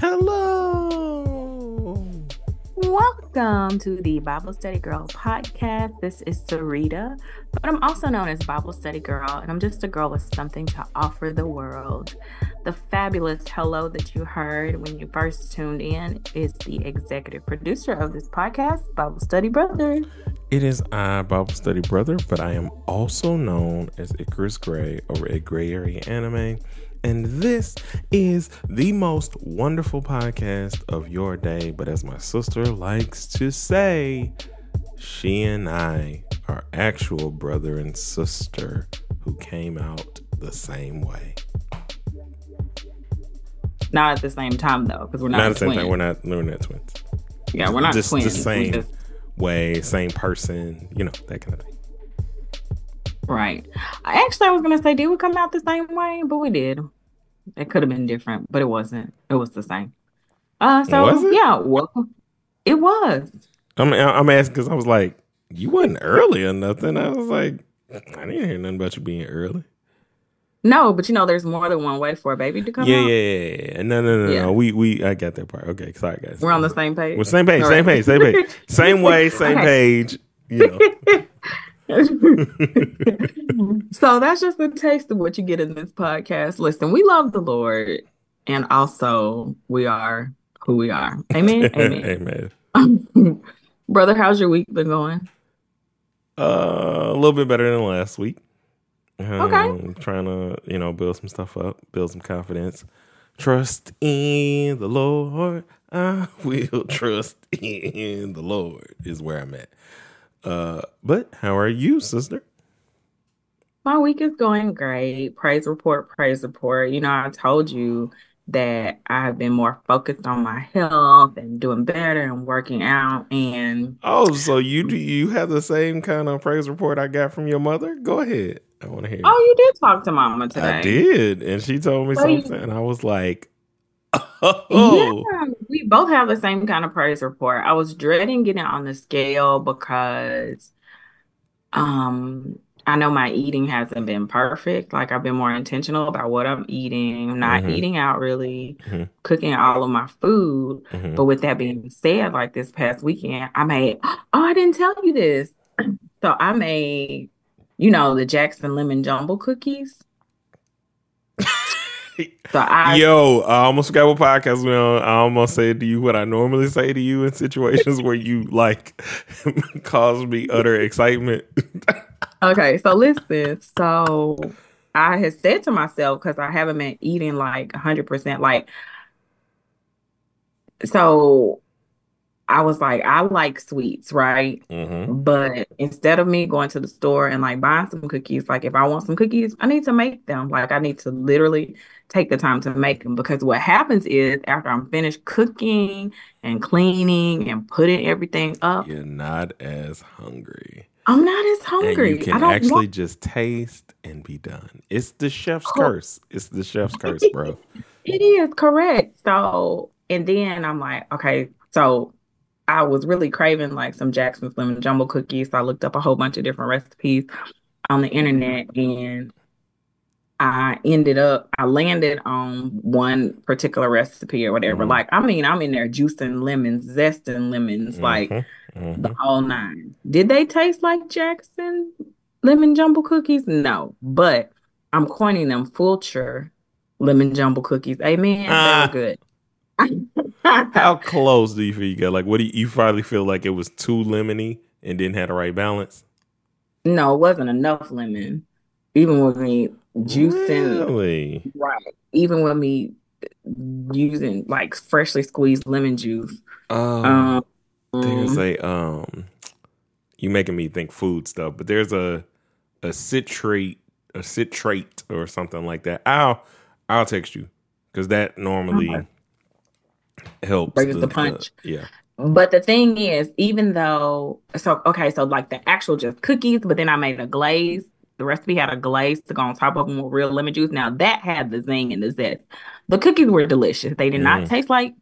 Hello. Welcome to the Bible Study Girl podcast. This is Sarita, but I'm also known as Bible Study Girl, and I'm just a girl with something to offer the world. The fabulous hello that you heard when you first tuned in is the executive producer of this podcast, Bible Study Brother. It is I, Bible Study Brother, but I am also known as Icarus Gray over at Gray Area Anime. And this is the most wonderful podcast of your day. But as my sister likes to say, she and I are actual brother and sister who came out the same way. Not at the same time though, because we're not, Not at the same twins. time. We're not. We're not twins. yeah, we're not just twins. the same just- way, same person. You know that kind of thing. right. Actually, I was gonna say, did we come out the same way? But we did. It could have been different, but it wasn't. It was the same. Uh, so Was it? yeah, welcome. It was. I'm. I'm asking because I was like, you wasn't early or nothing. I was like, I didn't hear nothing about you being early. No, but you know, there's more than one way for a baby to come Yeah, out. yeah, yeah, yeah. No, no, no, Yeah. no. We, we. I got that part. Okay, sorry, guys. We're on the same page. We're same page, All same right. page, same page, same way, same Okay. page. You know. so that's just a taste of what you get in this podcast. Listen, we love the Lord, and also we are who we are. Amen. Amen. Amen. Brother, how's your week been going? Uh, a little bit better than last week. Okay. Um, Trying to, you know, build some stuff up, build some confidence. Trust in the Lord. I will trust in the Lord is where I'm at. Uh, but how are you, sister? My week is going great. Praise report, praise report. You know, I told you that I have been more focused on my health and doing better and working out. And Oh, so you do you have the same kind of praise report I got from your mother? Go ahead. I want to hear. oh, you did talk to Mama today. I did, and she told me something, and I was like, "Oh, Yeah, we both have the same kind of praise report. I was dreading getting on the scale because um I know my eating hasn't been perfect. Like I've been more intentional about what I'm eating, not Mhm. eating out really, Mhm. cooking all of my food. Mhm. But with that being said, like this past weekend, I made, oh, I didn't tell you this. So I made, you know, the Jackson lemon jumble cookies. So I Yo, I almost forgot what podcast we on. I almost said to you what I normally say to you in situations where you like cause me utter excitement. Okay, so listen. So I had said to myself because I haven't been eating like 100%. Like, so I was like, I like sweets, right? hmm But instead of me going to the store and like buying some cookies, like if I want some cookies, I need to make them. Like, I need to literally take the time to make them because what happens is after I'm finished cooking and cleaning and putting everything up, You're not as hungry, I'm not as and hungry. you I can don't actually want just taste and be done. It's the chef's Oh. curse. It's the chef's curse, bro. It is correct. So, and then I'm like, okay, so I was really craving like some Jackson's lemon jumble cookies. So I looked up a whole bunch of different recipes on the internet and I ended up, I landed on one particular recipe or whatever. Mhm. Like, I mean, I'm in there juicing lemons, zesting lemons, like Mhm. Mhm. the whole nine. Did they taste like Jackson lemon jumble cookies? No, but I'm coining them Fulcher lemon jumble cookies. Amen. Ah. They were good. How close do you feel you got? Like, what do you, you probably feel like it was too lemony and didn't have the right balance? no, it wasn't enough lemon. Even with me juicing, Really? right? Even with me using like freshly squeezed lemon juice. Um, Um, There's a um you making me think food stuff, but there's a a citrate a citrate or something like that. I'll I'll text you because that normally Okay. helps. Brings the punch. yeah. But the thing is, even though, so okay, so like the actual just cookies, but then I made a glaze. The recipe had a glaze to go on top of them with real lemon juice. Now that had the zing and the zest. The cookies were delicious. They did not Mm. taste like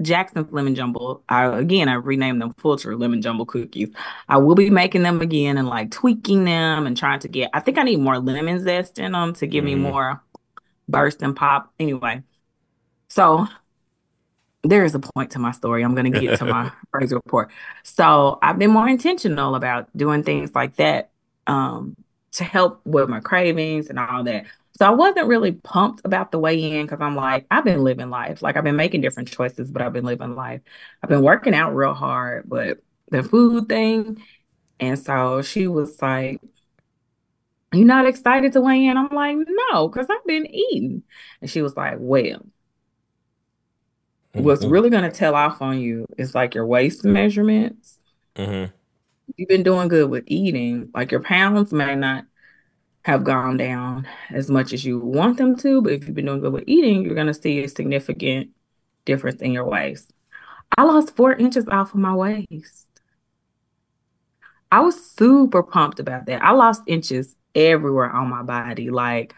Jackson's lemon jumble. I again I renamed them Fulcher lemon jumble cookies. I will be making them again and like tweaking them and trying to get I think I need more lemon zest in them to give me Mhm. more burst and pop. Anyway. So there is a point to my story. I'm going to get to my praise report. So I've been more intentional about doing things like that um, to help with my cravings and all that. So I wasn't really pumped about the weigh in because I'm like, I've been living life. Like I've been making different choices, but I've been living life. I've been working out real hard, but the food thing. And so she was like, You not excited to weigh in? I'm like, No, because I've been eating. And she was like, Well, what's Mhm. really going to tell off on you is like your waist measurements. Mhm. You've been doing good with eating. Like your pounds may not have gone down as much as you want them to, but if you've been doing good with eating, you're going to see a significant difference in your waist. I lost four inches off of my waist. I was super pumped about that. I lost inches everywhere on my body, like,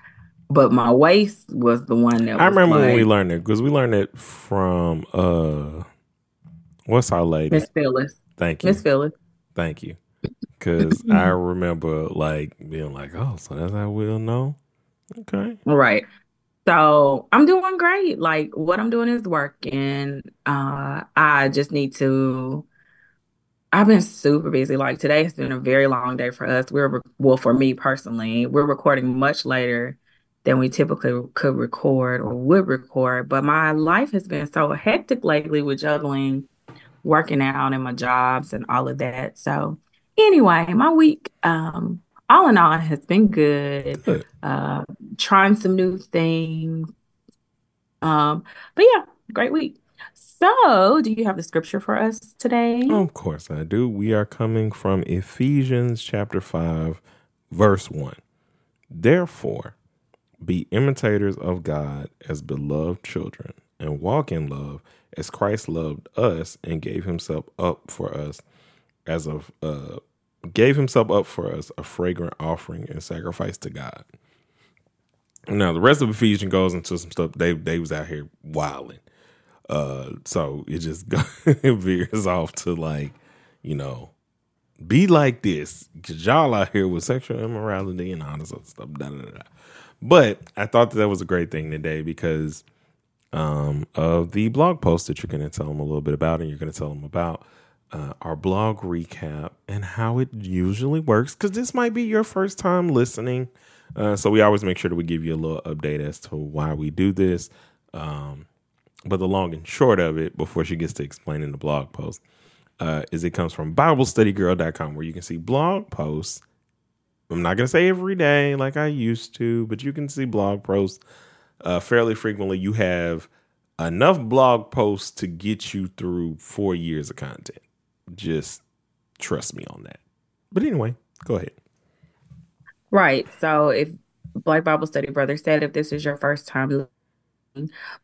but my waist was the one that I remember when we learned it because we learned it from uh, what's our lady? Miss Phyllis. Thank you, Miss Phyllis. Thank you. Because I remember like being like, oh, so that's how we'll know. Okay. Right. So I'm doing great. Like what I'm doing is working. Uh, I just need to. I've been super busy. Like today has been a very long day for us. We're re- well, for me personally, we're recording much later than we typically could record or would record. But my life has been so hectic lately with juggling working out and my jobs and all of that. So anyway, my week, um, all in all, has been good. Good. Uh, trying some new things. Um, but yeah, great week. So, do you have the scripture for us today? Of course I do. We are coming from Ephesians chapter 5, verse 1. Therefore, be imitators of God as beloved children, and walk in love as Christ loved us and gave himself up for us as a uh, gave himself up for us a fragrant offering and sacrifice to God. Now the rest of Ephesians goes into some stuff. They they was out here wilding. Uh, so it just veers off to like, you know, be like this because y'all out here with sexual immorality and all this other stuff. Da, da, da. But I thought that, that was a great thing today because um, of the blog post that you're going to tell them a little bit about, and you're going to tell them about uh, our blog recap and how it usually works. Because this might be your first time listening, uh, so we always make sure that we give you a little update as to why we do this. Um, but the long and short of it, before she gets to explaining the blog post, uh, is it comes from BibleStudyGirl.com, where you can see blog posts. I'm not going to say every day like I used to, but you can see blog posts uh, fairly frequently. You have enough blog posts to get you through four years of content. Just trust me on that. But anyway, go ahead. Right. So, if Black Bible Study Brother said, if this is your first time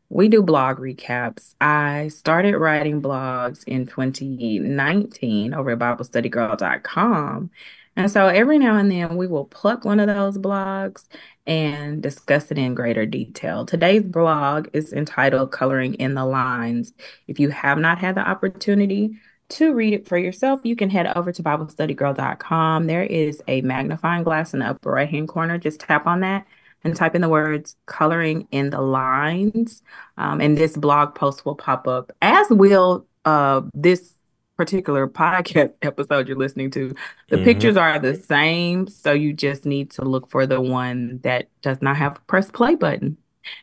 we do blog recaps. I started writing blogs in 2019 over at BibleStudyGirl.com. And so every now and then we will pluck one of those blogs and discuss it in greater detail. Today's blog is entitled Coloring in the Lines. If you have not had the opportunity to read it for yourself, you can head over to BibleStudyGirl.com. There is a magnifying glass in the upper right hand corner. Just tap on that and type in the words coloring in the lines. Um, and this blog post will pop up, as will uh, this particular podcast episode you're listening to. The Mhm. pictures are the same, so you just need to look for the one that does not have a press play button.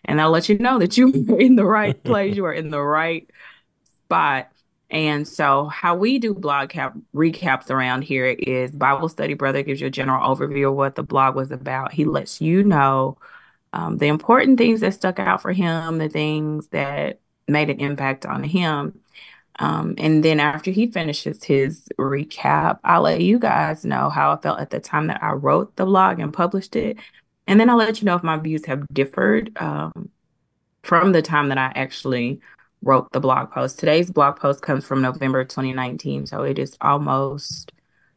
And I'll let you know that you are in the right place, you are in the right spot. And so, how we do blog cap recaps around here is Bible Study Brother gives you a general overview of what the blog was about. He lets you know um, the important things that stuck out for him, the things that made an impact on him. Um, and then after he finishes his recap, I'll let you guys know how I felt at the time that I wrote the blog and published it. And then I'll let you know if my views have differed um, from the time that I actually wrote the blog post. Today's blog post comes from November 2019, so it is almost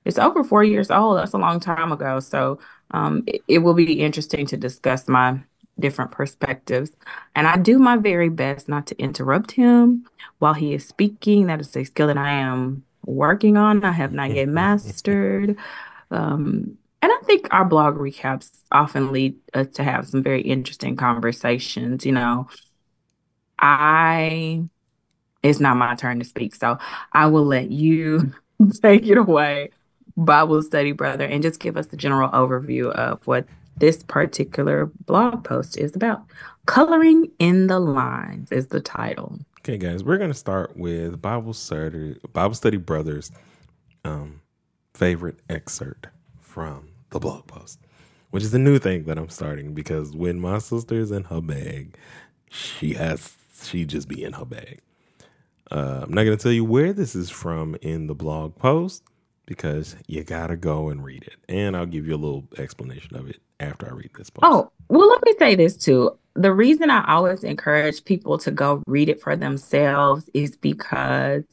it's over four years old. That's a long time ago. So um, it, it will be interesting to discuss my different perspectives. And I do my very best not to interrupt him while he is speaking. That is a skill that I am working on. I have not yet mastered. Um, and I think our blog recaps often lead us to have some very interesting conversations. You know, I it's not my turn to speak. So I will let you take it away, Bible study brother, and just give us the general overview of what this particular blog post is about. Coloring in the Lines is the title. Okay, guys, we're going to start with Bible study, Bible study brothers' um, favorite excerpt from the blog post, which is a new thing that I'm starting because when my sister's in her bag, she has she just be in her bag. Uh, I'm not going to tell you where this is from in the blog post because you got to go and read it. And I'll give you a little explanation of it after I read this post. Oh, well, let me say this too. The reason I always encourage people to go read it for themselves is because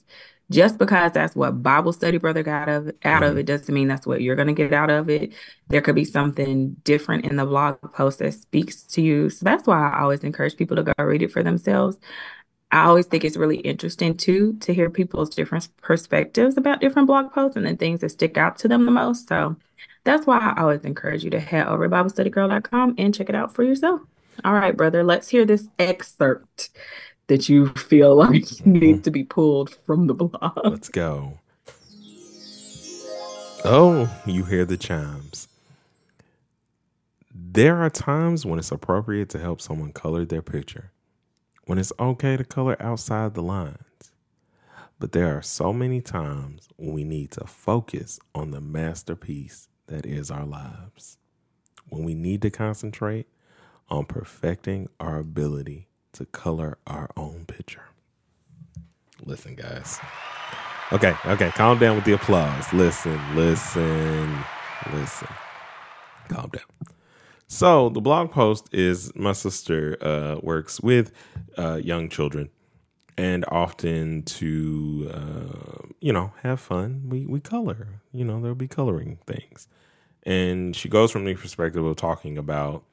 just because that's what Bible study brother got of out mm-hmm. of it doesn't mean that's what you're going to get out of it. There could be something different in the blog post that speaks to you. So that's why I always encourage people to go read it for themselves. I always think it's really interesting too to hear people's different perspectives about different blog posts and the things that stick out to them the most. So that's why I always encourage you to head over to BibleStudyGirl.com and check it out for yourself. All right, brother, let's hear this excerpt that you feel like mm-hmm. needs to be pulled from the blog. Let's go. Oh, you hear the chimes. There are times when it's appropriate to help someone color their picture when it's okay to color outside the lines. But there are so many times when we need to focus on the masterpiece that is our lives. When we need to concentrate on perfecting our ability to color our own picture. Listen, guys. Okay, okay, calm down with the applause. Listen, listen, listen. Calm down. So the blog post is my sister uh, works with uh, young children, and often to uh, you know have fun, we we color. You know there'll be coloring things, and she goes from the perspective of talking about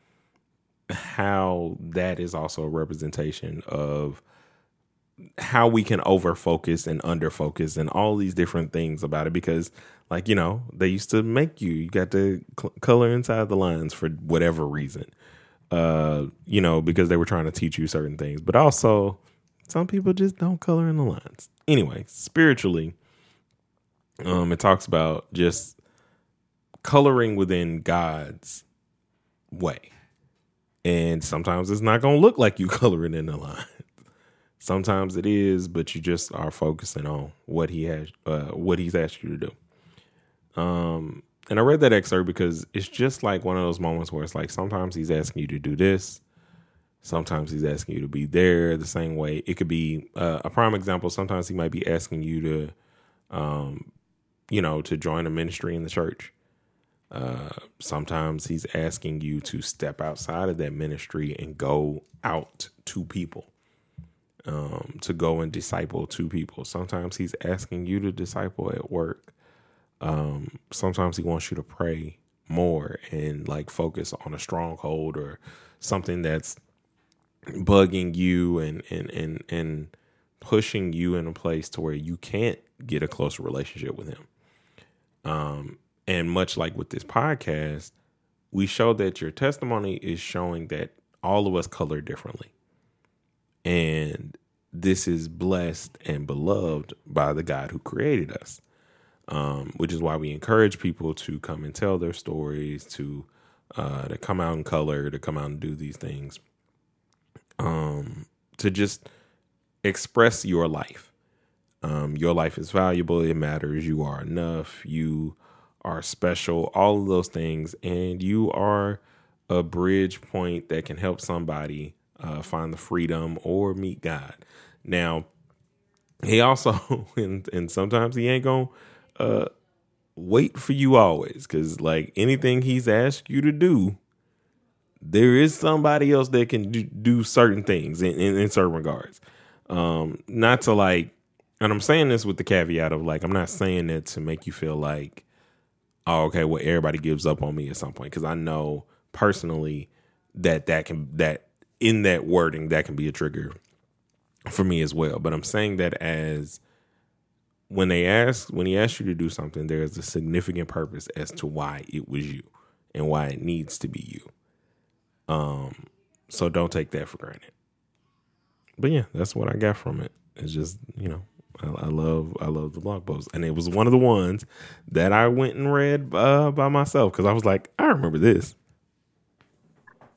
how that is also a representation of how we can over focus and under focus and all these different things about it because like you know they used to make you. You got to cl- color inside the lines for whatever reason uh you know because they were trying to teach you certain things. But also some people just don't color in the lines. Anyway spiritually um it talks about just coloring within god's way. And sometimes it's not to look like you coloring in the line Sometimes it is, but you just are focusing on what he has, uh, what he's asked you to do. Um, and I read that excerpt because it's just like one of those moments where it's like sometimes he's asking you to do this, sometimes he's asking you to be there the same way. It could be uh, a prime example. Sometimes he might be asking you to, um, you know, to join a ministry in the church. Uh, sometimes he's asking you to step outside of that ministry and go out to people um, to go and disciple two people. Sometimes he's asking you to disciple at work. Um, sometimes he wants you to pray more and like focus on a stronghold or something that's bugging you and and and and pushing you in a place to where you can't get a closer relationship with him. Um, and much like with this podcast, we show that your testimony is showing that all of us color differently. And this is blessed and beloved by the God who created us. Um, which is why we encourage people to come and tell their stories, to uh, to come out in color, to come out and do these things, um, to just express your life. Um, your life is valuable. It matters. You are enough. You are special. All of those things, and you are a bridge point that can help somebody uh, find the freedom or meet God. Now, he also and and sometimes he ain't gonna uh, wait for you always because like anything he's asked you to do, there is somebody else that can do, do certain things in, in, in certain regards. Um, not to like, and I'm saying this with the caveat of like, I'm not saying that to make you feel like, oh, okay, well, everybody gives up on me at some point because I know personally that that can that in that wording that can be a trigger for me as well. But I'm saying that as when they ask when he asks you to do something, there is a significant purpose as to why it was you and why it needs to be you. Um, so don't take that for granted. But yeah, that's what I got from it. it's just you know I, I, love I love the blog post, and it was one of the ones that I went and read uh, by myself because I was like, I remember this.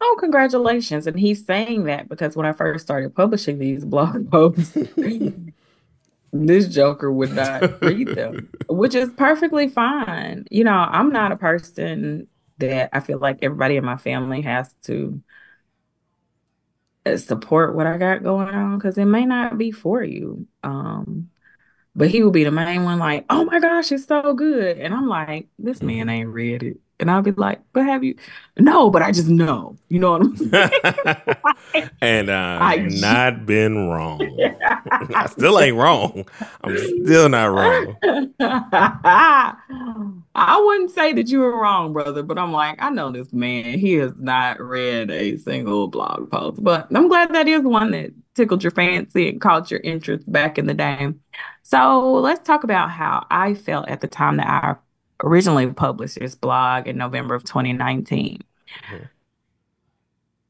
Oh, congratulations! And he's saying that because when I first started publishing these blog posts, this Joker would not read them, which is perfectly fine. You know, I'm not a person that I feel like everybody in my family has to uh, support what I got going on because it may not be for you. Um, but he will be the main one, like, oh my gosh, it's so good. And I'm like, this man ain't read it. And I'll be like, but have you? No, but I just know. You know what I'm saying? and uh, I've not been wrong. I still ain't wrong. I'm still not wrong. I wouldn't say that you were wrong, brother, but I'm like, I know this man. He has not read a single blog post, but I'm glad that is one that tickled your fancy and caught your interest back in the day. So let's talk about how I felt at the time that I originally published this blog in November of 2019. Mm-hmm.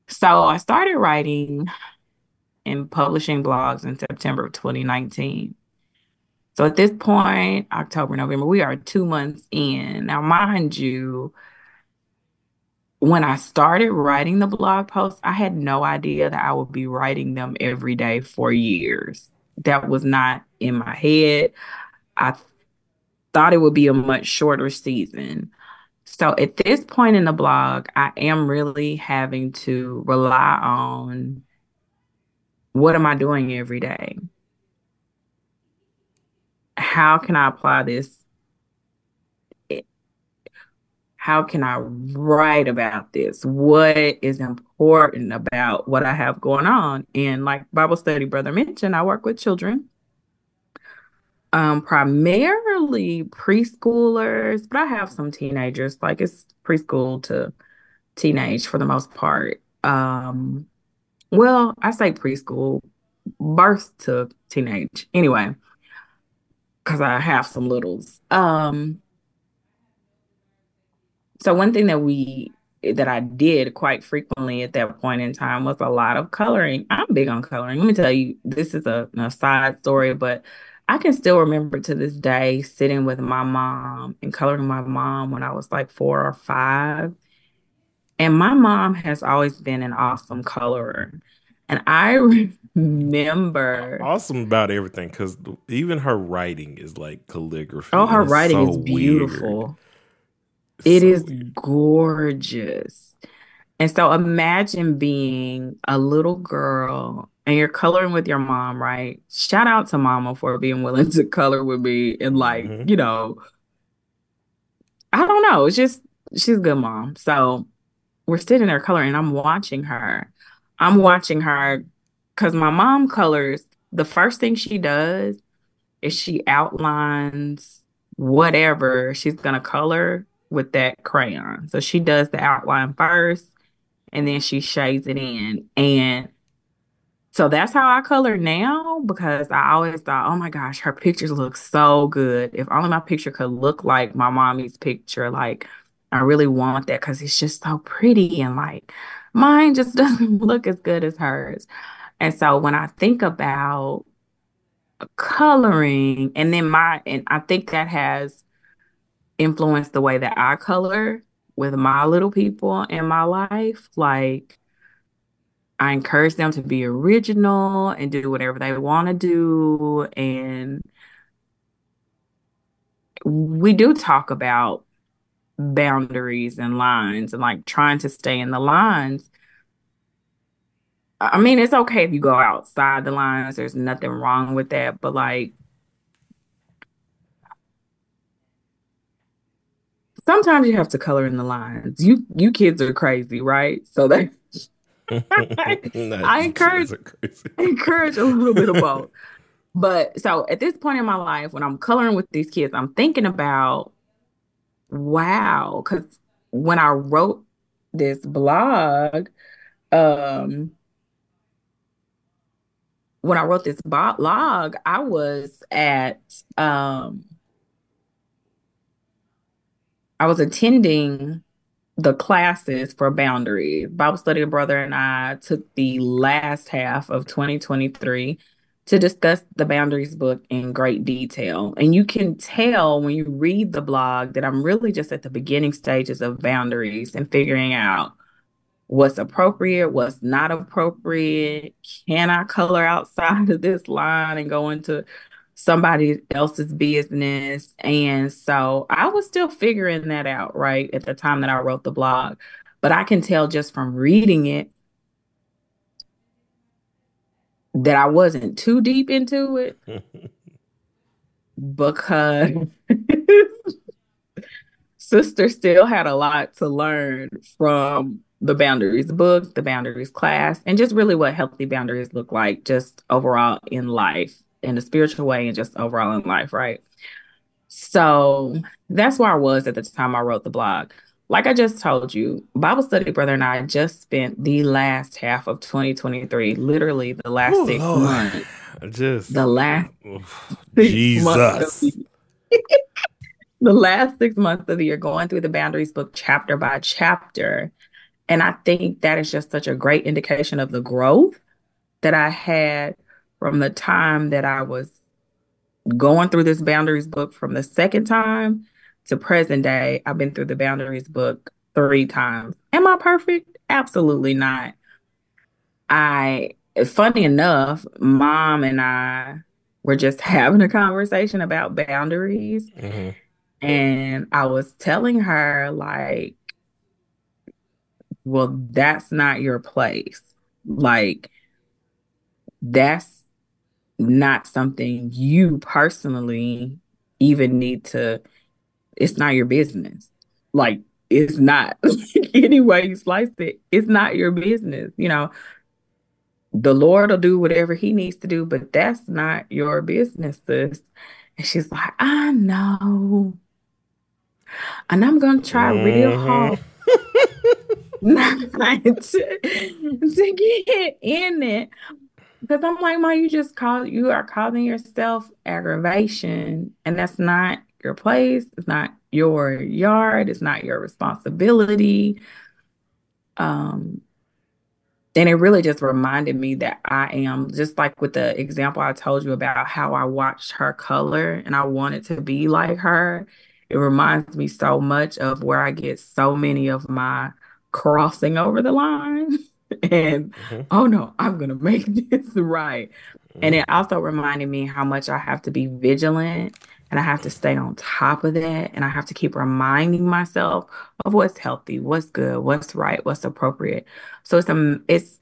So I started writing and publishing blogs in September of 2019. So at this point, October, November, we are two months in. Now, mind you, when I started writing the blog posts, I had no idea that I would be writing them every day for years. That was not in my head. I thought it would be a much shorter season. So at this point in the blog, I am really having to rely on what am I doing every day? how can I apply this? How can I write about this? What is important about what I have going on? And like Bible study brother mentioned, I work with children, um, primarily preschoolers, but I have some teenagers. Like it's preschool to teenage for the most part. Um, well, I say preschool, birth to teenage. Anyway, because I have some littles. Um, so one thing that we that I did quite frequently at that point in time was a lot of coloring. I'm big on coloring. Let me tell you, this is a, a side story, but I can still remember to this day sitting with my mom and coloring my mom when I was like four or five. And my mom has always been an awesome colorer. And I remember awesome about everything because even her writing is like calligraphy. Oh, her writing so is beautiful. It so is weird. gorgeous. And so imagine being a little girl and you're coloring with your mom, right? Shout out to mama for being willing to color with me and like, mm-hmm. you know, I don't know. It's just she's a good mom. So we're sitting there coloring. I'm watching her. I'm watching her because my mom colors. The first thing she does is she outlines whatever she's gonna color with that crayon. So she does the outline first and then she shades it in. And so that's how I color now because I always thought, oh my gosh, her pictures look so good. If only my picture could look like my mommy's picture, like I really want that because it's just so pretty and like mine just doesn't look as good as hers. And so when I think about coloring and then my and I think that has influenced the way that I color with my little people in my life. Like I encourage them to be original and do whatever they want to do. And we do talk about boundaries and lines and like trying to stay in the lines. I mean, it's okay if you go outside the lines. There's nothing wrong with that. But like, sometimes you have to color in the lines. You you kids are crazy, right? So that I encourage encourage a little bit of both. But so at this point in my life, when I'm coloring with these kids, I'm thinking about wow, because when I wrote this blog, um, when I wrote this blog, I was at um I was attending the classes for boundaries. Bible study brother and I took the last half of 2023 to discuss the boundaries book in great detail. And you can tell when you read the blog that I'm really just at the beginning stages of boundaries and figuring out what's appropriate, what's not appropriate. Can I color outside of this line and go into somebody else's business? And so I was still figuring that out, right, at the time that I wrote the blog. But I can tell just from reading it that I wasn't too deep into it because sister still had a lot to learn from the boundaries book, the boundaries class, and just really what healthy boundaries look like just overall in life, in a spiritual way, and just overall in life, right? So that's where I was at the time I wrote the blog like I just told you, Bible study brother and I just spent the last half of 2023, literally the last Ooh, six Lord. months. Just the last Jesus. The, the last six months of the year going through the boundaries book chapter by chapter. And I think that is just such a great indication of the growth that I had from the time that I was going through this boundaries book from the second time to present day, I've been through the boundaries book three times. Am I perfect? Absolutely not. I, funny enough, mom and I were just having a conversation about boundaries. Mm-hmm. And I was telling her, like, well, that's not your place. Like, that's not something you personally even need to it's not your business. Like it's not any way you slice it, it's not your business. You know, the Lord will do whatever he needs to do, but that's not your business, sis. And she's like, I know. And I'm gonna try mm-hmm. real hard not to, to get in it. Because I'm like, Ma, you just call you are causing yourself aggravation, and that's not your place. It's not your yard. It's not your responsibility. Um, and it really just reminded me that I am just like with the example I told you about how I watched her color and I wanted to be like her. It reminds me so much of where I get so many of my crossing over the line. and mm-hmm. oh no, I'm gonna make this right. Mm-hmm. And it also reminded me how much I have to be vigilant and I have to stay on top of that. And I have to keep reminding myself of what's healthy, what's good, what's right, what's appropriate. So it's um it's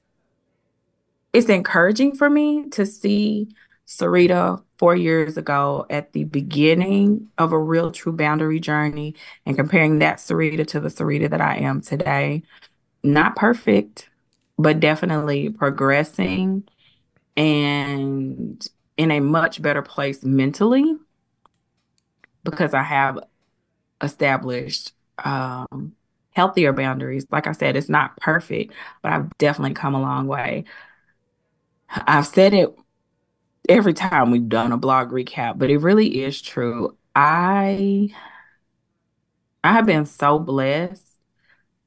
it's encouraging for me to see Sarita four years ago at the beginning of a real true boundary journey and comparing that Sarita to the Sarita that I am today. Not perfect, but definitely progressing and in a much better place mentally because I have established um, healthier boundaries. Like I said, it's not perfect, but I've definitely come a long way. I've said it every time we've done a blog recap, but it really is true. I I have been so blessed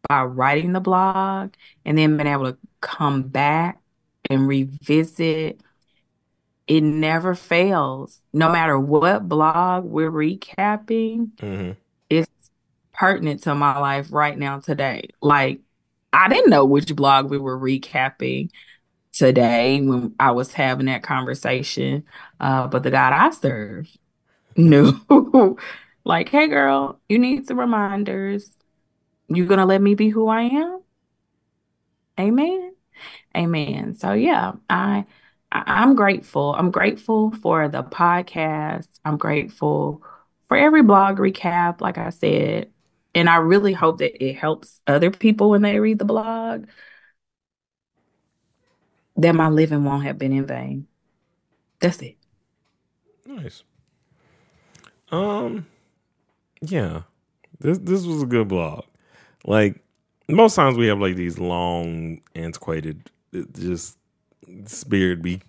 by writing the blog and then being able to come back and revisit it never fails. No matter what blog we're recapping, mm-hmm. it's pertinent to my life right now today. Like I didn't know which blog we were recapping today when I was having that conversation. Uh, but the God I serve knew, like, hey, girl, you need some reminders. You gonna let me be who I am? Amen. Amen. So yeah, I I'm grateful. I'm grateful for the podcast. I'm grateful for every blog recap, like I said. And I really hope that it helps other people when they read the blog that my living won't have been in vain. That's it. Nice. Um yeah. This this was a good blog. Like most times we have like these long antiquated just spirit be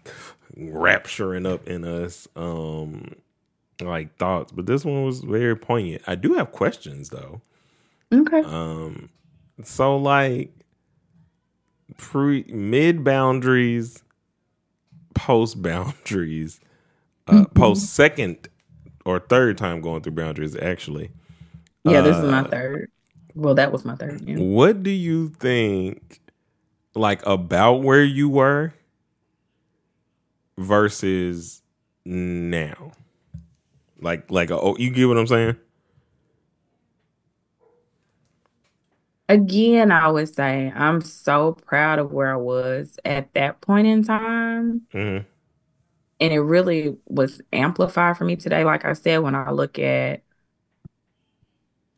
rapturing up in us um like thoughts but this one was very poignant i do have questions though okay um so like pre mid boundaries post boundaries, uh, mm-hmm. post second or third time going through boundaries, actually. Yeah, this is my uh, third. Well, that was my third. Yeah. What do you think, like, about where you were versus now? Like, like, oh, you get what I'm saying? Again, I would say I'm so proud of where I was at that point in time. Mm-hmm. And it really was amplified for me today. Like I said, when I look at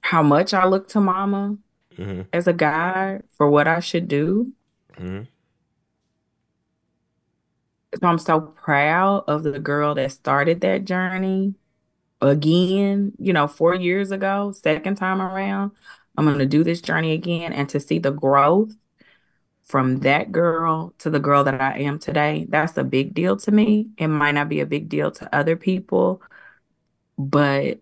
how much I look to mama mm-hmm. as a guide for what I should do. Mm-hmm. So I'm so proud of the girl that started that journey again, you know, four years ago, second time around. I'm going to do this journey again and to see the growth from that girl to the girl that I am today, that's a big deal to me. It might not be a big deal to other people, but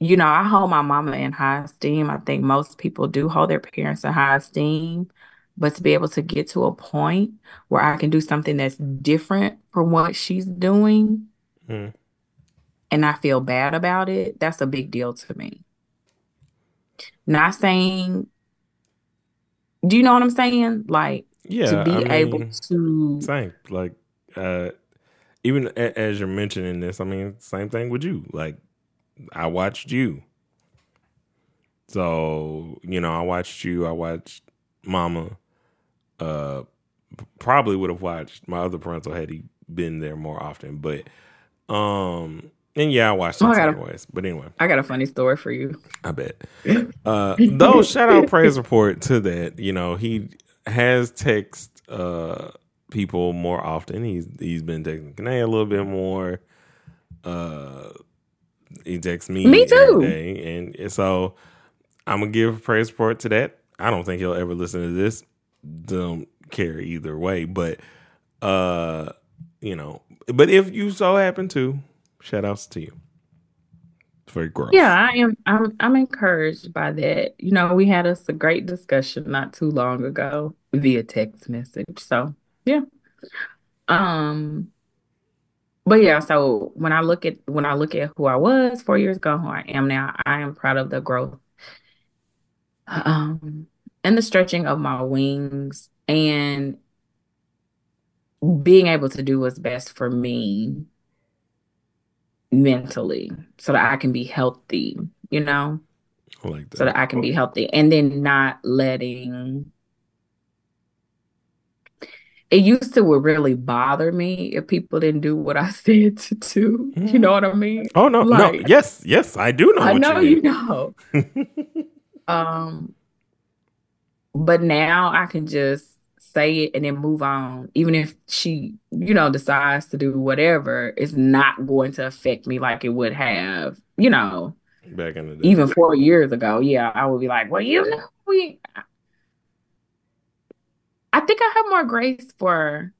you know, I hold my mama in high esteem. I think most people do hold their parents in high esteem. But to be able to get to a point where I can do something that's different from what she's doing mm. and I feel bad about it, that's a big deal to me. Not saying, do you know what I'm saying? Like, yeah, to be I mean, able to. Same. Like, uh, even as you're mentioning this, I mean, same thing with you. Like, I watched you. So, you know, I watched you, I watched Mama. Uh probably would have watched my other parental had he been there more often. But um and yeah, I watched it oh, anyways. But anyway. I got a funny story for you. I bet. Uh though shout out praise report to that. You know, he has text uh people more often. He's he's been texting Kanae a little bit more. Uh he texts me, me too. And so I'm gonna give praise support to that. I don't think he'll ever listen to this. Don't care either way, but uh, you know, but if you so happen to, shout outs to you. It's very gross. Yeah, I am. I'm. I'm encouraged by that. You know, we had us a great discussion not too long ago via text message. So yeah. Um, but yeah, so when I look at when I look at who I was four years ago, who I am now, I am proud of the growth, um, and the stretching of my wings, and being able to do what's best for me mentally, so that I can be healthy. You know, like that. so that I can be healthy, and then not letting it used to would really bother me if people didn't do what I said to do. You know what I mean? Oh no, like, no, yes, yes, I do know. I know you, you know. um, but now I can just say it and then move on. Even if she, you know, decides to do whatever, it's not going to affect me like it would have, you know, back in the day. Even four years ago, yeah, I would be like, well, you know, we I think I have more grace for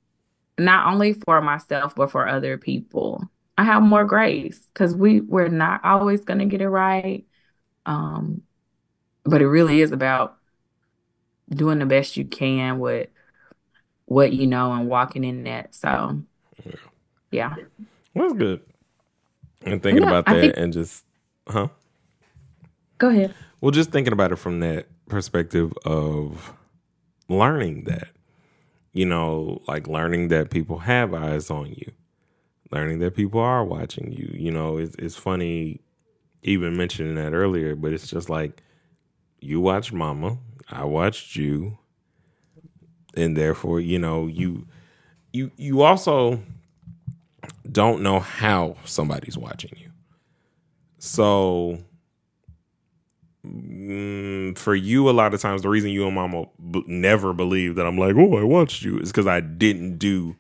not only for myself but for other people. I have more grace because we we're not always gonna get it right. Um, but it really is about doing the best you can with what you know and walking in that. So yeah. yeah. Well, that's good. And thinking yeah, about that think... and just huh? Go ahead. Well, just thinking about it from that perspective of learning that. You know, like learning that people have eyes on you, learning that people are watching you. You know, it's, it's funny even mentioning that earlier, but it's just like you watched Mama, I watched you, and therefore, you know, you you you also don't know how somebody's watching you. So mm, for you, a lot of times, the reason you and mama b- never believe that I'm like, oh, I watched you is because I didn't do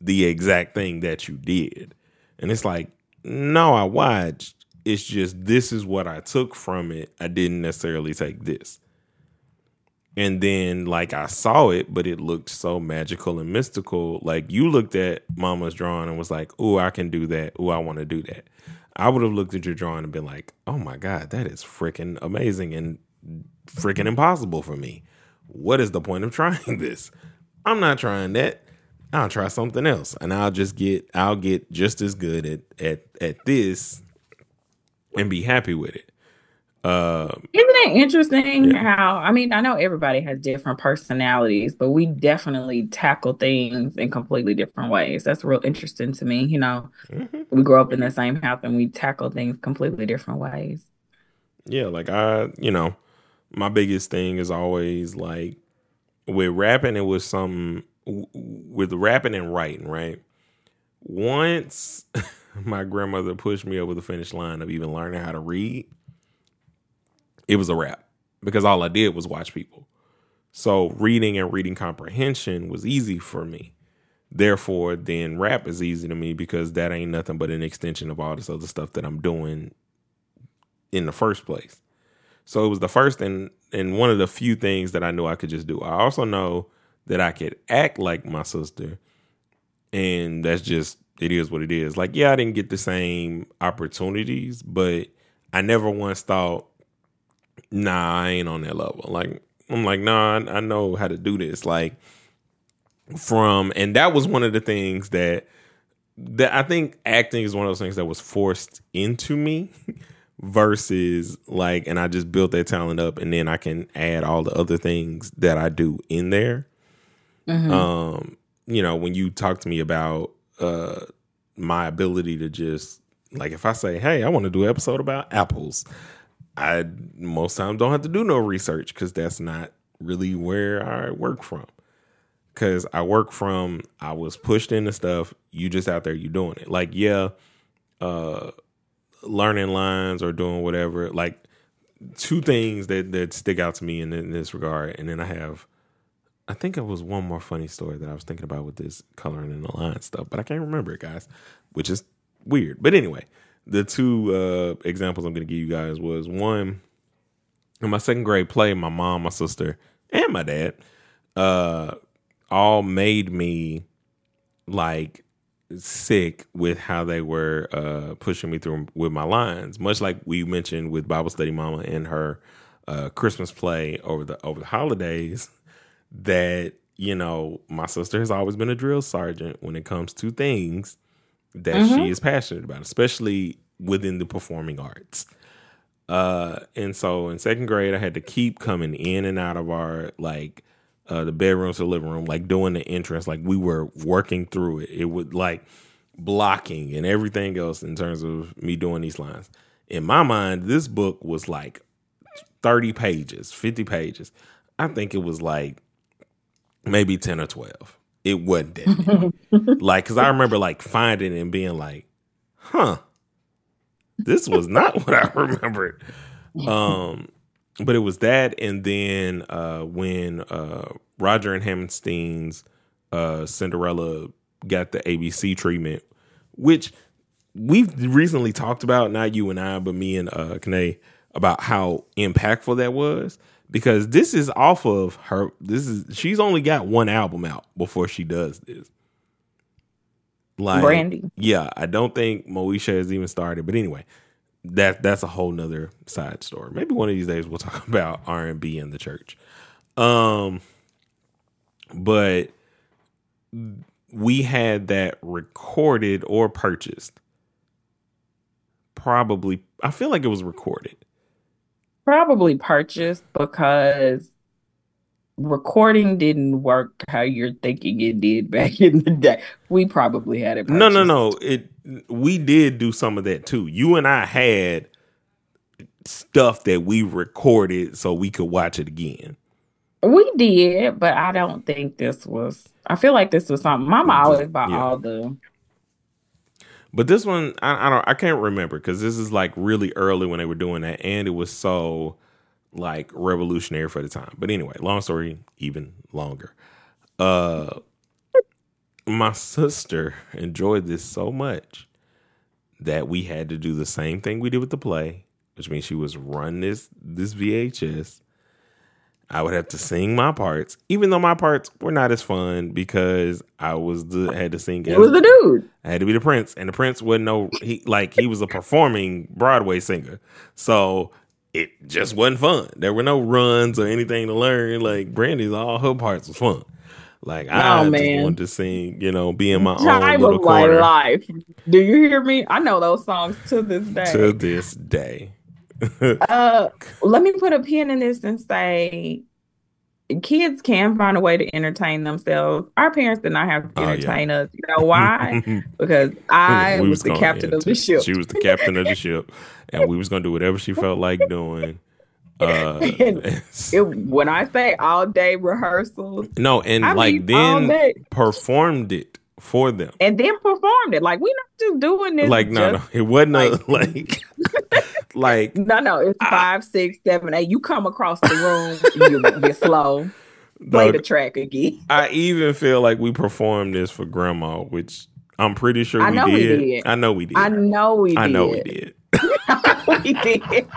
the exact thing that you did. And it's like, no, I watched. It's just this is what I took from it. I didn't necessarily take this. And then, like, I saw it, but it looked so magical and mystical. Like, you looked at Mama's drawing and was like, oh, I can do that. Oh, I want to do that. I would have looked at your drawing and been like, oh my God, that is freaking amazing and freaking impossible for me. What is the point of trying this? I'm not trying that. I'll try something else, and I'll just get I'll get just as good at at at this, and be happy with it. Uh, Isn't it interesting yeah. how I mean I know everybody has different personalities, but we definitely tackle things in completely different ways. That's real interesting to me. You know, mm-hmm. we grow up in the same house and we tackle things completely different ways. Yeah, like I, you know, my biggest thing is always like with rapping. It was some with rapping and writing, right? Once my grandmother pushed me over the finish line of even learning how to read it was a wrap because all I did was watch people. So reading and reading comprehension was easy for me. Therefore, then rap is easy to me because that ain't nothing but an extension of all this other stuff that I'm doing in the first place. So it was the first and and one of the few things that I knew I could just do. I also know that I could act like my sister, and that's just it is what it is. Like, yeah, I didn't get the same opportunities, but I never once thought nah, I ain't on that level. Like I'm like, nah, I, I know how to do this. Like from and that was one of the things that that I think acting is one of those things that was forced into me versus like and I just built that talent up and then I can add all the other things that I do in there. Mm-hmm. Um, you know, when you talk to me about uh my ability to just like if I say, "Hey, I want to do an episode about apples." I most times don't have to do no research because that's not really where I work from. Cause I work from I was pushed into stuff, you just out there, you doing it. Like, yeah, uh learning lines or doing whatever, like two things that that stick out to me in, in this regard. And then I have I think it was one more funny story that I was thinking about with this coloring in the line stuff, but I can't remember it, guys, which is weird. But anyway, the two uh, examples I'm going to give you guys was one in my second grade play. My mom, my sister, and my dad uh, all made me like sick with how they were uh, pushing me through with my lines. Much like we mentioned with Bible Study Mama and her uh, Christmas play over the over the holidays. That you know, my sister has always been a drill sergeant when it comes to things that mm-hmm. she is passionate about, especially within the performing arts. Uh, and so in second grade, I had to keep coming in and out of our like uh, the bedrooms to the living room, like doing the entrance, like we were working through it. It would like blocking and everything else in terms of me doing these lines. In my mind, this book was like 30 pages, 50 pages. I think it was like maybe 10 or 12 it wasn't that like, cause I remember like finding it and being like, huh, this was not what I remembered. Um, but it was that. And then, uh, when, uh, Rodgers and Hammerstein's, uh, Cinderella got the ABC treatment, which we've recently talked about, not you and I, but me and, uh, Kane, about how impactful that was because this is off of her. This is she's only got one album out before she does this. Like Brandy, yeah, I don't think Moesha has even started. But anyway, that that's a whole nother side story. Maybe one of these days we'll talk about R and B in the church. Um, but we had that recorded or purchased. Probably, I feel like it was recorded probably purchased because recording didn't work how you're thinking it did back in the day. We probably had it. Purchased. No, no, no. It we did do some of that too. You and I had stuff that we recorded so we could watch it again. We did, but I don't think this was. I feel like this was something. Mama always bought yeah. all the but this one, I, I don't, I can't remember because this is like really early when they were doing that, and it was so like revolutionary for the time. But anyway, long story, even longer. Uh, my sister enjoyed this so much that we had to do the same thing we did with the play, which means she was run this this VHS I would have to sing my parts, even though my parts were not as fun because I was the had to sing. It was the dude. I had to be the prince, and the prince wasn't no he like he was a performing Broadway singer, so it just wasn't fun. There were no runs or anything to learn. Like Brandy's, all her parts was fun. Like I Oh, just man. wanted to sing, you know, be in my own little of my corner life. Do you hear me? I know those songs to this day. to this day. Uh, let me put a pin in this and say kids can find a way to entertain themselves. Our parents did not have to Oh, yeah. entertain us. You know why? because I We was the captain of the ship. She was the captain of the ship, and we was gonna do whatever she felt like doing. Uh, It, when I say all day rehearsals, no, and I like then performed it for them. and then performed it. Like we're not just doing this. Like no, just- no, it wasn't a, like- like no, no. It's I- five, six, seven, eight. You come across the room, you get slow. Play the track again. I even feel like we performed this for grandma, which I'm pretty sure I we know we did. did. I know we did. I know we did. I know we did. we did.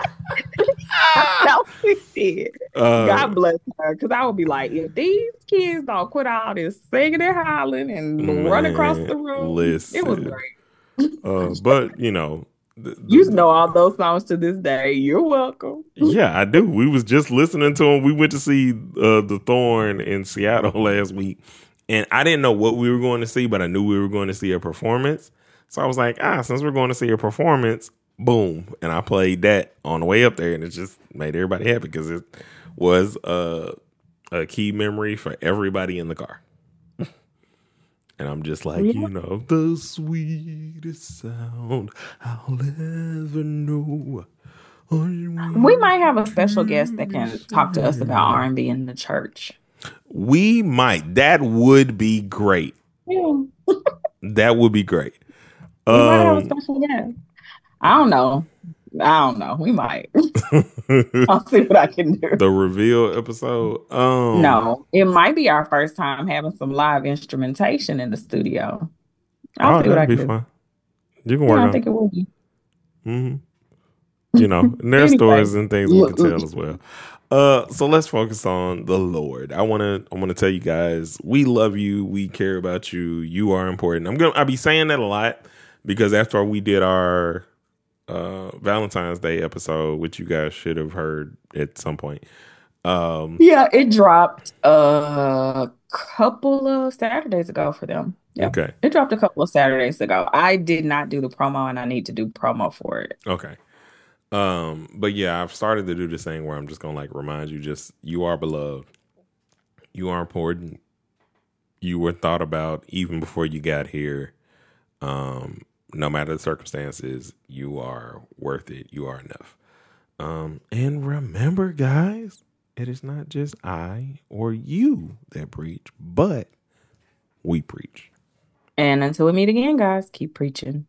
I know we did. Uh, God bless her. Because I would be like, if these kids don't quit all this singing and hollering and run across the Man, room, it was great. uh, but you know, the- the- You know all those songs to this day. You're welcome. Yeah, I do. We was just listening to them. We went to see uh, the Thorn in Seattle last week, and I didn't know what we were going to see, but I knew we were going to see a performance. So I was like, ah, since we're going to see a performance, boom, and I played that on the way up there, and it just made everybody happy because it was uh, a key memory for everybody in the car. And I'm just like, Yeah. you know, the sweetest sound I'll ever know. We might have a special guest that can talk to us about R&B in the church. We might. That would be great. Yeah. That would be great. We might have a Um, special guest. I don't know. I don't know. We might. I'll see what I can do. the reveal episode. Um, No, it might be our first time having some live instrumentation in the studio. I'll Oh, see what I can be do. fun. You can Yeah, work I on. think it will be. hmm You know, and there are Anyway. stories and things we can tell as well. Uh, so let's focus on the Lord. I want to. I want to tell you guys, we love you. We care about you. You are important. I'm gonna. I'll be saying that a lot because after we did our uh Valentine's Day episode, which you guys should have heard at some point. Um, Yeah, it dropped a couple of Saturdays ago for them. Yep. okay, It dropped a couple of Saturdays ago. I did not do the promo and I need to do promo for it. okay. Um, but yeah, I've started to do this thing where I'm just gonna like remind you, just you are beloved, you are important, you were thought about even before you got here. Um, no matter the circumstances, you are worth it. You are enough. Um, and remember, guys, it is not just I or you that preach, but we preach. And until we meet again, guys, keep preaching.